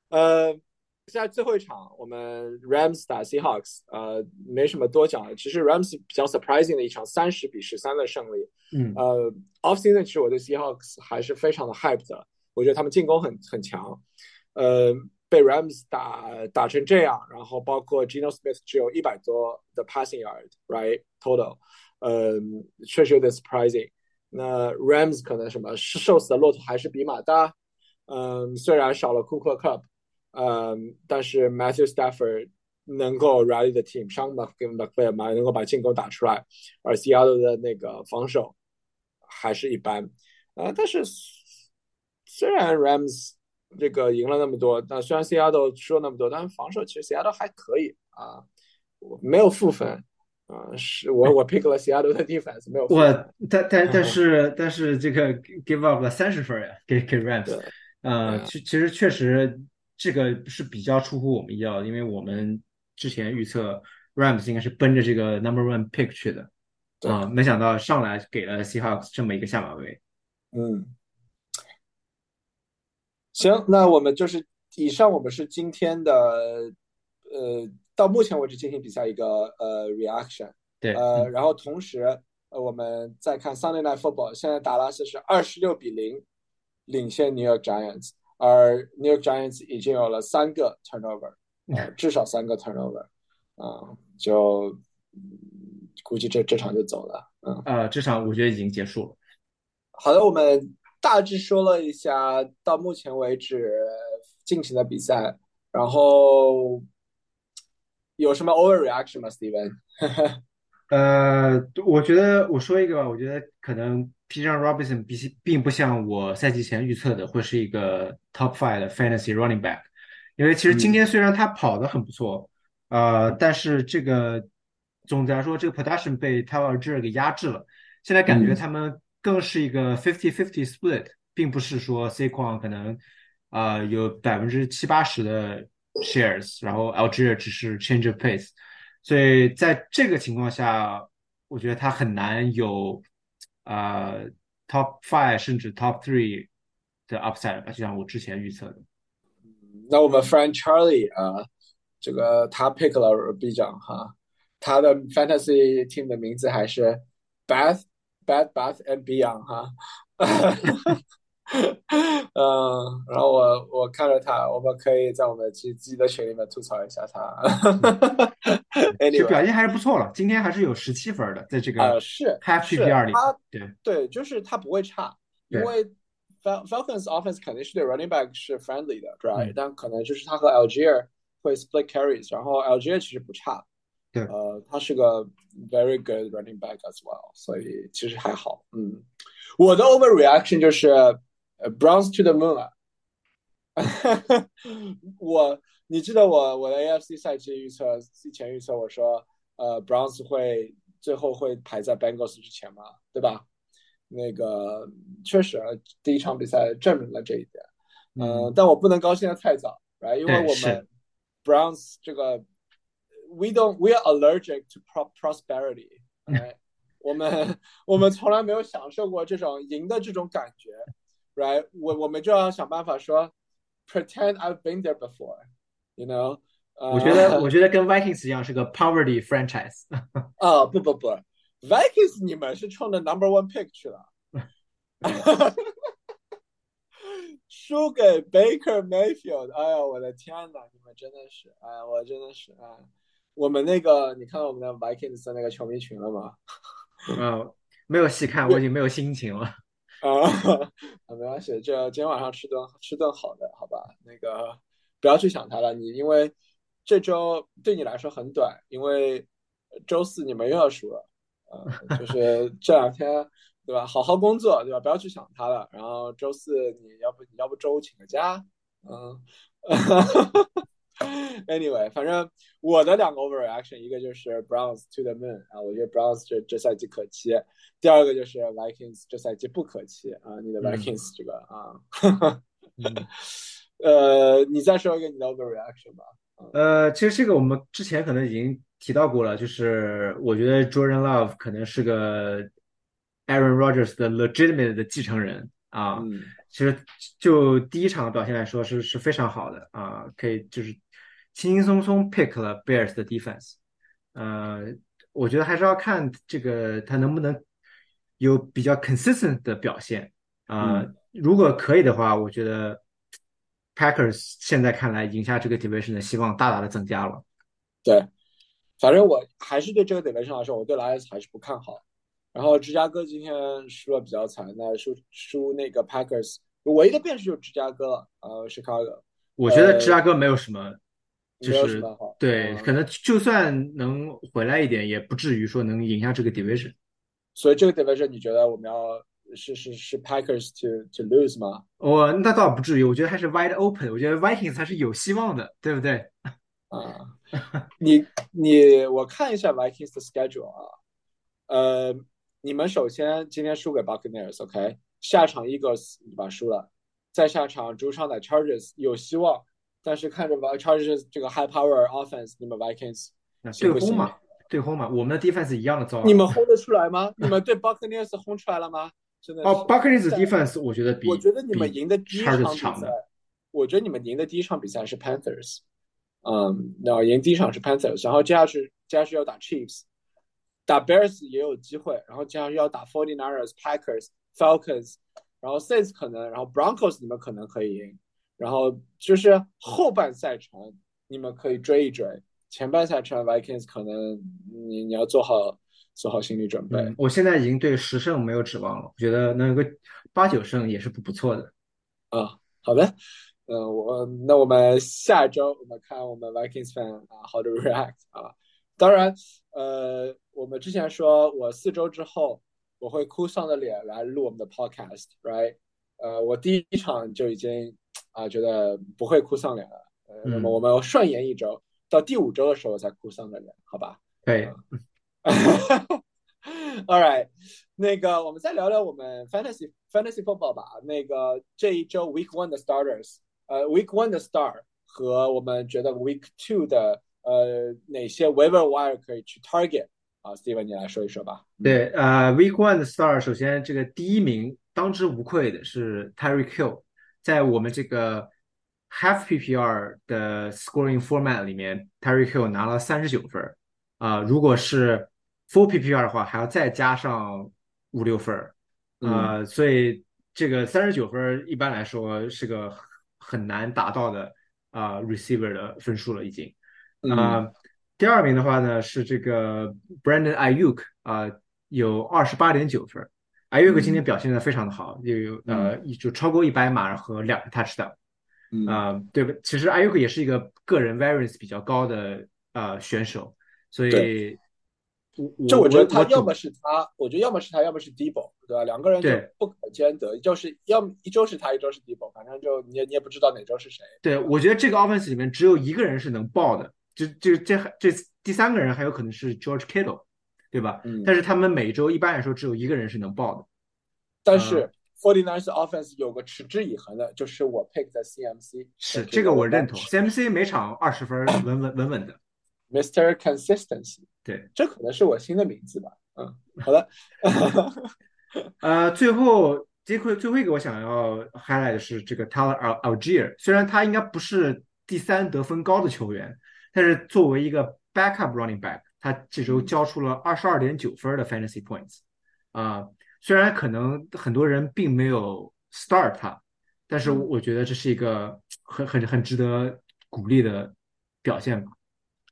呃，现在最后一场我们 Rams 打 Seahawks，呃，没什么多讲的。其实 Rams 比较 surprising 的一场三十比十三的胜利。嗯，呃，off season 其实我对 Seahawks 还是非常的 hype 的，我觉得他们进攻很很强。呃，被 Rams 打打成这样，然后包括 Geno Smith 只有一百多的 passing yard，right total。嗯，确实有点 surprising。那 Rams 可能什么瘦死的骆驼还是比马大。嗯，虽然少了 Cooper Cup，嗯，但是 Matthew Stafford 能够 rally the team，上 Mc 跟 McVay 嘛能够把进攻打出来，而 Seattle 的那个防守还是一般。啊，但是虽然 Rams 这个赢了那么多，但虽然 Seattle 输了那么多，但是防守其实 Seattle 还可以啊，没有负分。啊，是我我 pick 了西雅图的 defense 没有我，但但但是但是这个 give up 了三十分呀，给给 Rams，呃，其其实确实这个是比较出乎我们意料，因为我们之前预测 Rams 应该是奔着这个 number one pick 去的，啊，没想到上来给了 Seahawks 这么一个下马威。嗯，行，那我们就是以上我们是今天的呃。到目前为止进行比赛一个呃 reaction，对，呃，然后同时呃我们再看 Sunday Night Football，现在达拉斯是二十六比零领先 New York Giants，而 New York Giants 已经有了三个 turnover，呃，至少三个 turnover，啊，就估计这这场就走了，嗯，呃，这场我觉得已经结束了。好的，我们大致说了一下到目前为止进行的比赛，然后。有什么 overreaction 吗，Steven？*laughs* 呃，我觉得我说一个吧，我觉得可能 P. J. Robinson 并并不像我赛季前预测的会是一个 top five 的 fantasy running back，因为其实今天虽然他跑的很不错，呃，但是这个总的来说，这个 production 被 Tyler 给压制了。现在感觉他们更是一个 fifty fifty split，并不是说 C 矿可能啊、有百分之七八十的 shares，然后 Algeria 只是 change of pace，所以在这个情况下，我觉得他很难有啊、top five 甚至 top three 的 upside 吧，就像我之前预测的。那我们 friend Charlie 啊、这个他 pick 了 B 奖哈，他的 fantasy team 的名字还是 Bath Bad Bath and Beyond 哈。嗯，然后我我看着他，我们可以在我们自自己的群里面吐槽一下他。其实表现还是不错了，今天还是有十七分的，在这呃，个是 half 是 PPR 里，他对对，就是他不会差，因对为 Fal Falcons offense 肯定是对 running back 是 friendly 的，right？、嗯但可能就是他和 Algier 会 split carries，然后 Algier 其实不差，对呃，他是个 very good running back as well，所以其实还好，嗯，我的 overreaction 就是呃 Browns to the moon 啊，*laughs* 我你记得我我的 AFC 赛季预测季前预测我说呃 Browns 会最后会排在 Bengals 之前嘛，对吧？那个确实第一场比赛证明了这一点，嗯、嗯，但我不能高兴的太早，right？因为我们 Browns 这个 we don't we are allergic to pro prosperity，right？*laughs* 我们我们从来没有享受过这种赢的这种感觉，right？我我们就要想办法说 pretend I've been there before，you know？我觉得我觉得跟 Vikings 一样是个 poverty franchise，啊，不不不，Vikings 你们是冲着 number one pick 去了，输给 Baker Mayfield，哎呀，我的天呐，你们真的是，哎呀，我真的是，哎，我们那个，你看到我们的 Vikings 的那个球迷群了吗？嗯，没有细看，我已经没有心情了。啊，*laughs* 啊，没关系，这今天晚上吃顿吃顿好的，好吧？那个不要去想它了，你因为这周对你来说很短，因为周四你们又要输了，呃，就 *laughs* 是这两天，对吧？好好工作，对吧？不要去想它了。然后周四你要不你要不周五请个假，嗯。*laughs* *laughs* Anyway，反正我的两个 overreaction，一个就是 Browns to the moon 啊，我觉得 Browns 这这赛季可期；第二个就是 Vikings 这赛季不可期啊，你的嗯 Vikings 这个啊，嗯 *laughs* 呃，你再说一个你的 overreaction 吧。呃，其实这个我们之前可能已经提到过了，就是我觉得 Jordan Love 可能是个 Aaron Rodgers 的 legitimate 的继承人啊。嗯其实就第一场的表现来说是是非常好的啊，可以就是轻轻松松 pick 了 Bears 的 defense。呃，我觉得还是要看这个他能不能有比较 consistent 的表现啊。嗯如果可以的话，我觉得 Packers 现在看来赢下这个 division 的希望大大的增加了。对，反正我还是对这个 division 来说，我对 Lions 还是不看好。然后芝加哥今天输了比较惨，那输输那个 Packers，唯一的变数就是芝加哥了，呃，Chicago 我觉得芝加哥没有什么，就是。对，嗯可能就算能回来一点，也不至于说能赢下这个 division。所以这个 division 你觉得我们要是是是 Packers to to lose 吗？我那倒不至于，我觉得还是 wide open，我觉得 Vikings 还是有希望的，对不对？*laughs* 啊，你你我看一下 Vikings 的 schedule 啊，呃，你们首先今天输给 Buccaneers，OK，、下场 Eagles 对吧输了，再下场主场打 Chargers 有希望，但是看着 Chargers 这个 high power offense，你们 Vikings？对轰嘛，对轰嘛，我们的 defense 一样的糟啊。你们轰得出来吗？你们对 Buccaneers 轰出来了吗？真的是。哦，Buccaneers 在 defense 我觉得比我觉得你们赢的第一场比赛我觉得你们赢的第一场比赛是 Panthers，嗯，然后赢第一场是 Panthers，然后接下去接下去要打 Chiefs，打 Bears 也有机会，然后接下去要打 Forty Niners、Packers、Falcons，然后 Saints 可能，然后 Broncos 你们可能可以赢，然后就是后半赛程你们可以追一追，前半赛程 Vikings 可能你你要做好做好心理准备。嗯，我现在已经对十胜没有指望了，我觉得能有个八九胜也是不不错的。啊，好的，嗯，我那我们下周我们看我们 Vikings fan 啊 how to react 啊，当然，呃，我们之前说我四周之后我会哭丧着脸来录我们的 podcast，right？呃，我第一场就已经啊觉得不会哭丧脸了，呃，那么嗯我们顺延一周，到第五周的时候再哭丧着脸，好吧？可以，All right，那个我们再聊聊我们 fantasy fantasy football 吧，那个这一周 week one 的 starters，呃，week one 的 star 和我们觉得 week two 的呃哪些 waiver wire 可以去 target 啊，Steven 你来说一说吧。对，呃，week one 的 star，首先这个第一名当之无愧的是 Tyreek Hill，在我们这个 half PPR 的 scoring format 里面，Tyreek Hill 拿了三十九分儿，啊、如果是 full PPR 的话，还要再加上五六分儿，呃，所以这个三十九分儿一般来说是个很很难达到的啊、receiver 的分数了已经。啊、第二名的话呢是这个 Brandon Ayuk 啊、有二十八点九分儿。Ayuk 今天表现的非常的好，有有呃就超过一百码和两个 touchdown。嗯啊、对吧？其实 Ayuk 也是一个个人 variance 比较高的呃选手，所以这我觉得他要么是他，我觉得要么是他，要么是 Debo，对吧？两个人就不可兼得，就是要么一周是他，一周是 Debo，反正就你也你也不知道哪周是谁。对我觉得这个 offense 里面只有一个人是能爆的，就就这这第三个人还有可能是 George Kittle，对吧？嗯但是他们每周一般来说只有一个人是能报的。但是 Forty Niners offense 有个持之以恒的，就是我 pick 的 CMC，是这个我认同，CMC 每场二十分稳稳稳稳的。Mr. Consistency，对，这可能是我新的名字吧。嗯，好的。*laughs* 呃，最后最后最后一个我想要 highlight 的是这个 Tyler Al Algier，虽然他应该不是第三得分高的球员，但是作为一个 backup running back，他这周交出了二十二点九分的 fantasy points，啊、虽然可能很多人并没有 start 他，但是我觉得这是一个很很很值得鼓励的表现吧。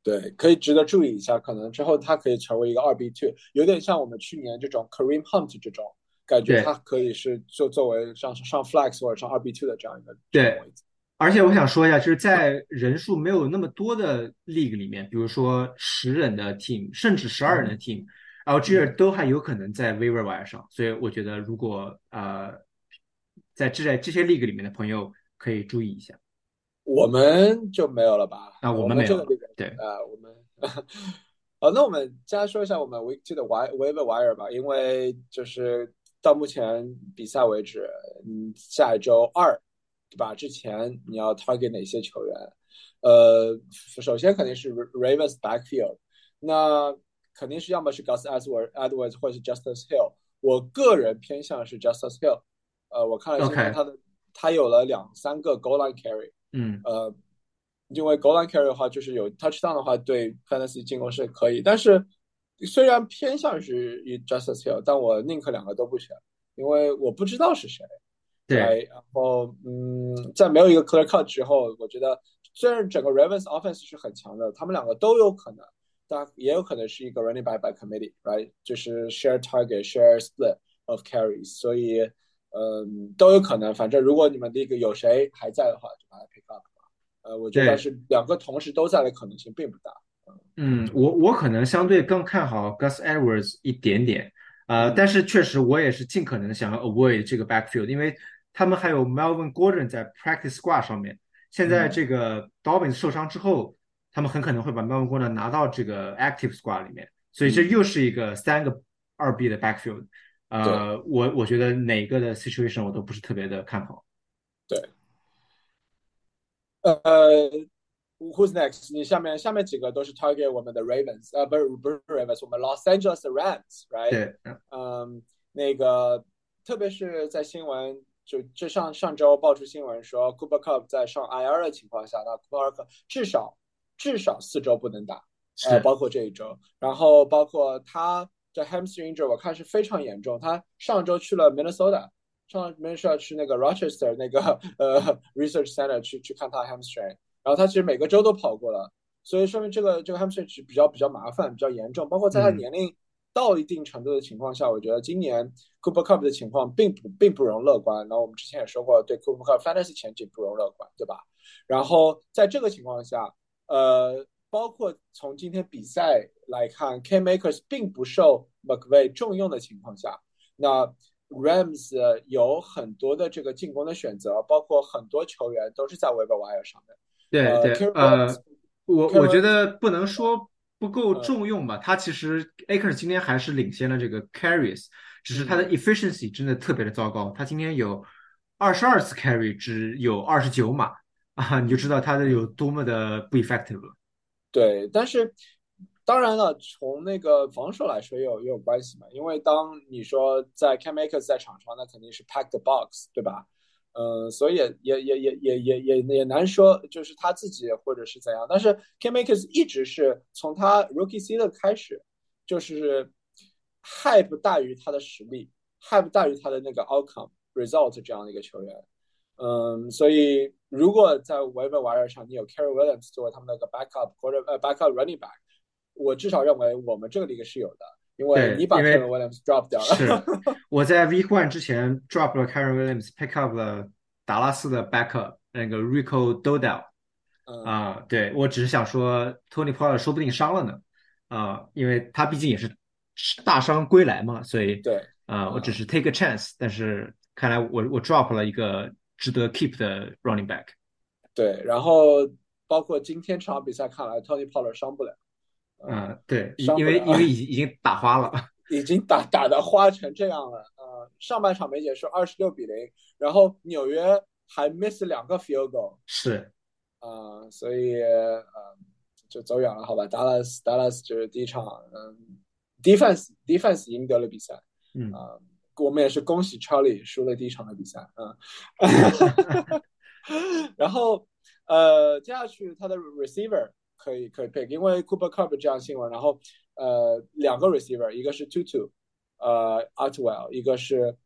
对，可以值得注意一下，可能之后他可以成为一个二 B two，有点像我们去年这种 Kareem Hunt 这种感觉，对他可以是就作为上上 flex 或者上二 B two 的这样一个对位置。而且我想说一下，就是在人数没有那么多的 league 里面，比如说十人的 team，甚至十二人的 team，Algier 都还有可能在 waiver wire 上。所以我觉得，如果呃在这在这些 league 里面的朋友可以注意一下。我们就没有了吧？啊我我们没有对啊，我们好，那我们接下来说一下我们 Week Two 的 Wire Waiver Wire 吧，因为就是到目前比赛为止，嗯，下一周二对吧？之前你要 target 哪些球员？呃，首先肯定是 Ravens backfield，那肯定是要么是 Gus Edwards Edwards 或者是 Justice Hill。我个人偏向是 Justice Hill，呃，我看了今天 OK 他的他有了两三个 goal line carry，嗯，呃，因为 goal line carry 的话，就是有 touchdown 的话，对 fantasy 进攻是可以，但是虽然偏向是 Justice Hill，但我宁可两个都不选，因为我不知道是谁。对，然后嗯，在没有一个 clear cut 之后，我觉得虽然整个 Ravens offense 是很强的，他们两个都有可能，但也有可能是一个 running back by committee，right？就是 share target share split of carries，所以嗯都有可能。反正如果你们第一个有谁还在的话，就把它 pick up 吧。呃，我觉得对是两个同时都在的可能性并不大。嗯，我我可能相对更看好 Gus Edwards 一点点，呃，嗯但是确实我也是尽可能想要 avoid 这个 backfield，因为他们还有 Melvin Gordon 在 practice squad 上面。现在嗯这个 Dobbins 受伤之后，他们很可能会把 Melvin Gordon 拿到这个 active squad 里面，所以这嗯又是一个三个二 B 的 backfield。呃，我我觉得哪个的 situation 我都不是特别的看好。对呃，Who's next？你下面下面几个都是 target 我们的 Ravens，呃，不是不是 Ravens，我们 Los Angeles Rams，right？对，嗯嗯，那个，特别是在新闻，就这上上周爆出新闻说，Cooper Cup 在上 IR 的情况下，那 Cooper Cup 至少至少四周不能打，呃，包括这一周，然后包括他的 hamstring injury，我看是非常严重，他上周去了 Minnesota。上 Minnesota 去那个 Rochester 那个呃 research center 去去看他 hamstring，然后他其实每个州都跑过了，所以说明这个这个 hamstring 是比较比较麻烦，比较严重。包括在他嗯年龄到一定程度的情况下，我觉得今年 Cooper Cup 的情况并不并不容乐观。然后我们之前也说过，对 Cooper Cup fantasy 前景不容乐观，对吧？然后在这个情况下，呃，包括从今天比赛来看，K Makers 并不受 McVay 重用的情况下，那 Rams 有很多的这个进攻的选择，包括很多球员都是在 waiver wire 上的。对呃对呃我我觉得不能说不够嗯重用吧，他其实 Akers 今天还是领先了这个 carries，只是他的 efficiency 真的特别的糟糕。他今天有二十二次 carry，只有二十九码啊，你就知道他的有多么的不 effective 了。对，但是当然了，从那个防守来说也有也有关系嘛，因为当你说在 Cam Akers 在场上，那肯定是 pack the box，对吧？嗯，所以也也也也也也也难说，就是他自己或者是怎样。但是 Cam Akers 一直是从他 Rookie season 开始，就是 hype 大于他的实力，hype 大于他的那个 outcome result 这样的一个球员。嗯，所以如果在 w a v e r Wire 上你有 Carry Williams 作为他们那个 backup 或者呃 backup running back，我至少认为我们这个里是有的。因为你把 Karen Williams drop 掉了。是，我在 Week One 之前 drop 了 Karen Williams，pick up 了达拉斯的 backup 那个 Rico Dodell。啊，对我只是想说 Tony Pollard 说不定伤了呢。啊，因为他毕竟也是大伤归来嘛，所以对啊，我只是 take a chance。但是看来我我 drop 了一个值得 keep 的 running back。对，然后包括今天这场比赛看来 Tony Pollard 伤不了。嗯，对，因为因为已已经打花了，*laughs* 已经打打的花成这样了。呃，上半场没结束，二十六比零，然后纽约还 miss 两个 field goal，是，啊，所以呃就走远了，好吧，Dallas Dallas 就是第一场，嗯，defense defense 赢得了比赛，嗯啊，我们也是恭喜 Charlie 输了第一场的比赛，啊 *laughs* *laughs* 然后呃接下去他的 receiver。可以可以 pick，因为 Cooper Cup 这样新闻，然后呃两个 receiver，一个是 Tutu，呃 Artwell，一个是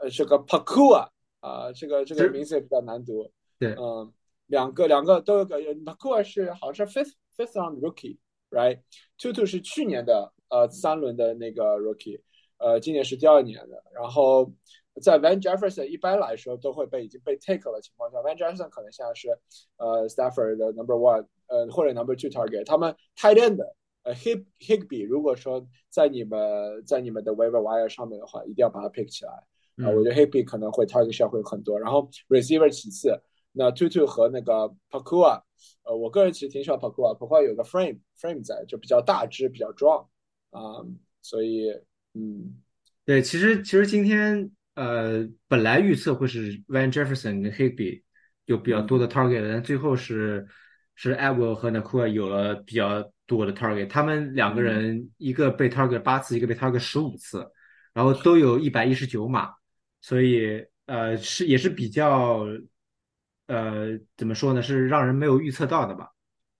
呃这个 Pakua 啊，这个这个名字也比较难读。对，嗯，两个两个都有个 Pakua 是好像是 fifth fifth round rookie，right？Tutu 是去年的呃三轮的那个 rookie，呃今年是第二年的，然后。在 Van Jefferson 一般来说都会被已经被 take 了情况下，Van Jefferson 可能现在是呃 Stafford 的 number one，呃或者 number two target。他们 tight end 呃 Hig Higby，如果说在你们在你们的 waiver wire 上面的话，一定要把它 pick 起来。啊，我觉得 Higby 可能会 target share 会很多。然后 receiver 其次，那 too to 和那个 Pakua，呃，我个人其实挺喜欢 Pakua，Pakua 有个 frame frame 在，就比较大只，比较壮啊，所以嗯，对，其实其实今天。呃，本来预测会是 Van Jefferson 跟 Higby 有比较多的 target，但最后是是 a v e l 和 Nakua 有了比较多的 target。他们两个人一个被 target 八次，一个被 target 十五次，然后都有一百一十九码，所以呃是也是比较呃怎么说呢？是让人没有预测到的吧？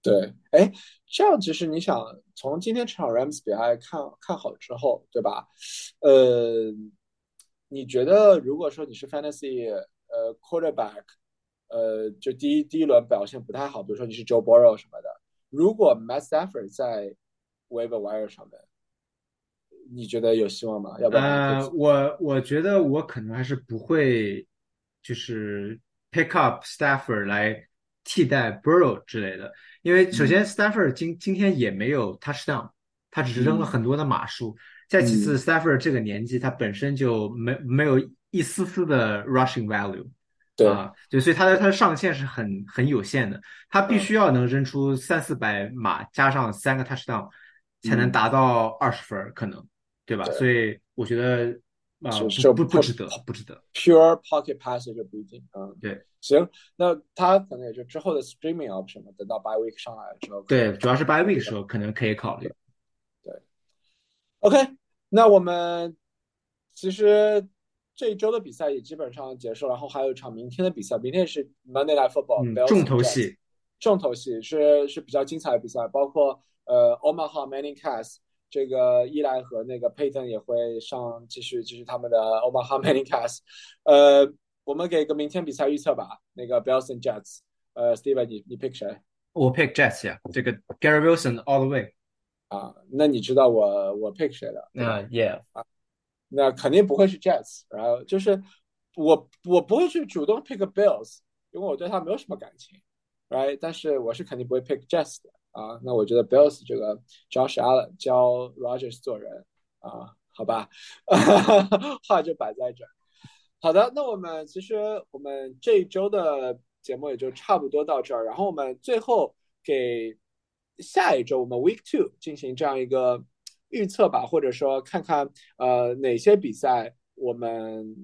对，哎，这样其实你想从今天这场 Rams 比赛看看好之后，对吧？呃。你觉得，如果说你是 fantasy 呃 quarterback，呃，就第一第一轮表现不太好，比如说你是 Joe Burrow 什么的，如果 Matt Stafford 在 waiver wire 上面，你觉得有希望吗？要不呃，我我觉得我可能还是不会，就是 pick up Stafford 来替代 Burrow 之类的，因为首先 Stafford 今今天也没有 touchdown，他只是扔了很多的码数。再其次，Stafford 这个年纪，他本身就没没有一丝丝的 rushing value，对。啊，就所以它的它的上限是很很有限的，它必须要能扔出三四百码，加上三个 touchdown，才能达到二十分可能，对吧？所以我觉得啊，不不不值得，不值得。Pure pocket passer 就不一定，嗯，对，行，那他可能也就之后的 streaming option 嘛，等到 by week 上来之后，对，主要是 by week 的时候可能可以考虑。对。OK，那我们其实这一周的比赛也基本上结束，然后还有一场明天的比赛，明天是 Monday Night Football，重头戏，重头戏是是比较精彩的比赛，包括呃 Omaha m a n n i n g Cast 这个伊莱和那个 Payton 也会上继续继续他们的 Omaha m a n n i n g Cast，呃，我们给个明天比赛预测吧，那个 Bills and Jets，呃，Steven 你你 pick 谁？我 pick Jets 呀，这个 Gary Wilson all the way。啊，那你知道我我 pick 谁了？那 Yeah 啊，那肯定不会是 Jets，然后就是我我不会去主动 pick Bills，因为我对他没有什么感情，right？但是我是肯定不会 pick Jets 的啊。那我觉得 Bills 这个 Josh Allen 教 Rogers 做人啊，好吧，*laughs* 话就摆在这儿。好的，那我们其实我们这一周的节目也就差不多到这儿，然后我们最后给。下一周我们 Week Two 进行这样一个预测吧，或者说看看呃哪些比赛我们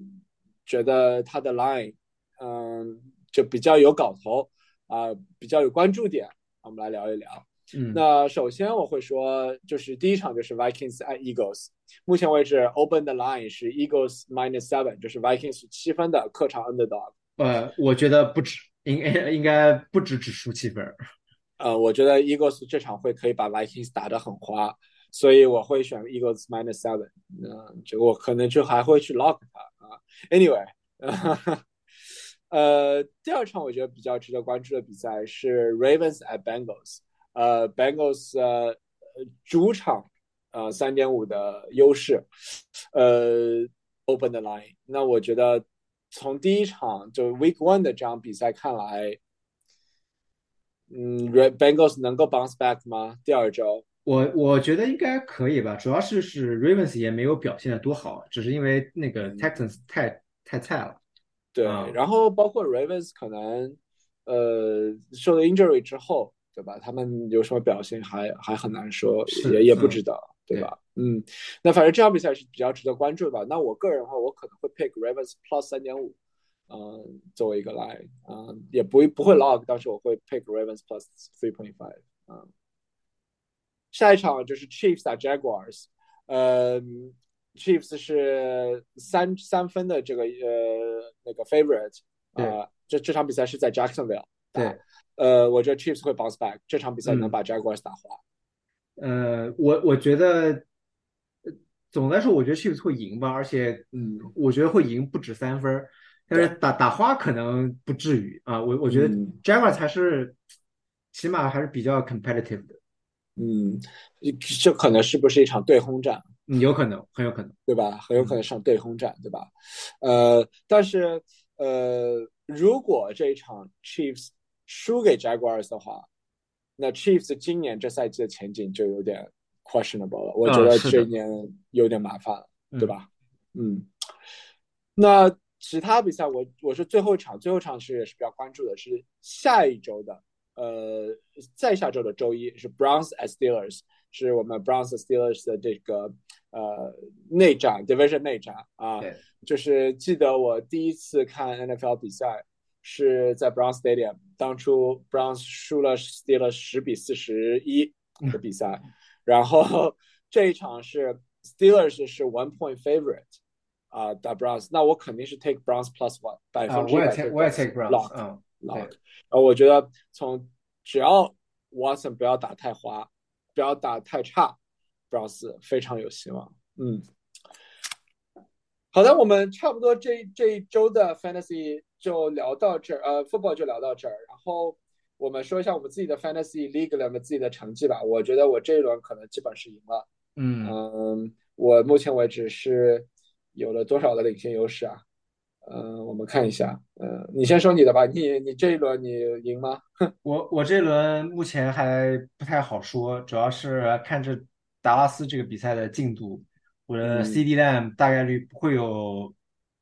觉得它的 line 嗯就比较有搞头啊、比较有关注点，我们来聊一聊。嗯，那首先我会说，就是第一场就是 Vikings at Eagles，目前为止 open 的 line 是 Eagles minus seven，就是 Vikings 七分的客场 underdog。呃，我觉得不止，应该应该不止只输七分。呃，我觉得 Eagles 这场会可以把 Vikings 打得很花，所以我会选 Eagles minus seven。那这个我可能就还会去 lock 它啊。Anyway，呃，第二场我觉得比较值得关注的比赛是 Ravens at Bengals。呃，Bengals 呃主场呃三点五的优势，呃 open the line。那我觉得从第一场就 Week One 的这场比赛看来，嗯，Bengals 能够 bounce back 吗？第二周，我我觉得应该可以吧，主要是是 Ravens 也没有表现的多好，只是因为那个 Texans 太太菜了。对，啊然后包括 Ravens 可能呃受了 injury 之后，对吧？他们有什么表现还还很难说，是也也不嗯知道，对吧？嗯，那反正这场比赛是比较值得关注的吧。那我个人的话，我可能会 pick Ravens plus 三点五，嗯，作为一个 line，嗯，也不不会 log，但是我会 pick Ravens plus three point five，嗯。下一场就是 Chiefs 打 Jaguars，呃，Chiefs 是三三分的这个呃那个 favorite，对。啊、这这场比赛是在 Jacksonville，打对，呃，我觉得 Chiefs 会 bounce back，这场比赛能嗯。把 Jaguars 打花。呃，我我觉得，呃总的来说，我觉得 Chiefs 会赢吧，而且嗯我觉得会赢不止三分，但是打打花可能不至于啊。我我觉得嗯。Jaguars 还是起码还是比较 competitive 的，嗯，这可能是不是一场对轰战？嗯，有可能，很有可能。对吧？很有可能上对轰战，对吧？呃，但是呃，如果这一场 Chiefs 输给 Jaguars 的话，那 Chiefs 今年这赛季的前景就有点 questionable 了。我觉得这一年有点麻烦了，嗯对吧？嗯，那其他比赛我我是最后一场，最后一场是也是比较关注的是下一周的，呃，再下周的周一是 Browns at Steelers，是我们 Browns Steelers 的这个呃内战 Division 内战啊，对，就是记得我第一次看 NFL 比赛是在 Brown Stadium，当初 Browns 输了 Steelers 十比四十一的比赛，然后这一场是 Steelers 是 one point favorite 啊、打 Browns，那我肯定是 take Browns plus one 百啊，我也分之百 take 我也 take 嗯，lock，对然后我觉得从只要 Watson 不要打太滑，不要打太差，Browns 非常有希望。嗯，好的，我们差不多这这一周的 Fantasy 就聊到这儿，呃，Football 就聊到这儿，然后我们说一下我们自己的 Fantasy League 里面自己的成绩吧。我觉得我这一轮可能基本是赢了，嗯，嗯，我目前为止是有了多少的领先优势啊？嗯，我们看一下，呃，你先说你的吧，你你这一轮你赢吗？*laughs* 我我这轮目前还不太好说，主要是看着达拉斯这个比赛的进度，我的嗯 CD Lamb 大概率不会有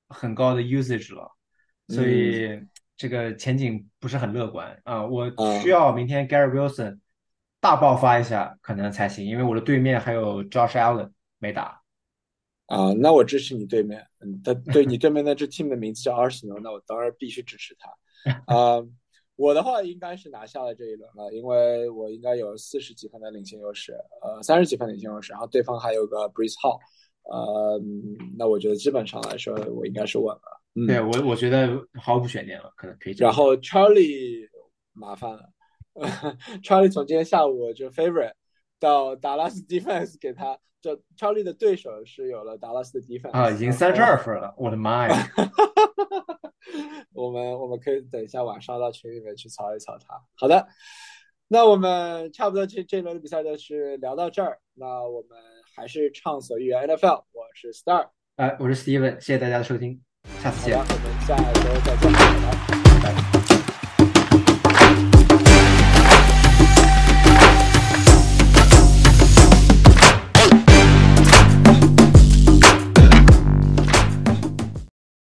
很高的 usage 了，所以这个前景不是很乐观啊。我啊需要明天 Gary Wilson 大爆发一下可能才行，因为我的对面还有 Josh Allen 没打。啊，那我支持你对面，嗯，他对你对面那支 team 的名字叫 Arsenal，那我当然必须支持他。啊，我的话应该是拿下了这一轮了，因为我应该有四十几分的领先优势，呃，三十几分领先优势，然后对方还有个 Breeze Hall，呃，嗯那我觉得基本上来说我应该是稳了。嗯，对我我觉得毫无悬念了，可能可以这样然后 Charlie 麻烦了，*laughs* Charlie 从今天下午就 favorite 到达拉斯 defense 给他，就 Charlie 的对手是有了达拉斯的 defense 啊，已经三十二分了，我的妈呀！*laughs* 我们我们可以等一下晚上到群里面去操一操他。好的，那我们差不多这这一轮的比赛就是聊到这儿，那我们还是畅所欲言 NFL，我是 Star，哎，我是 Steven，谢谢大家的收听，下次见，。我们下周再见。拜拜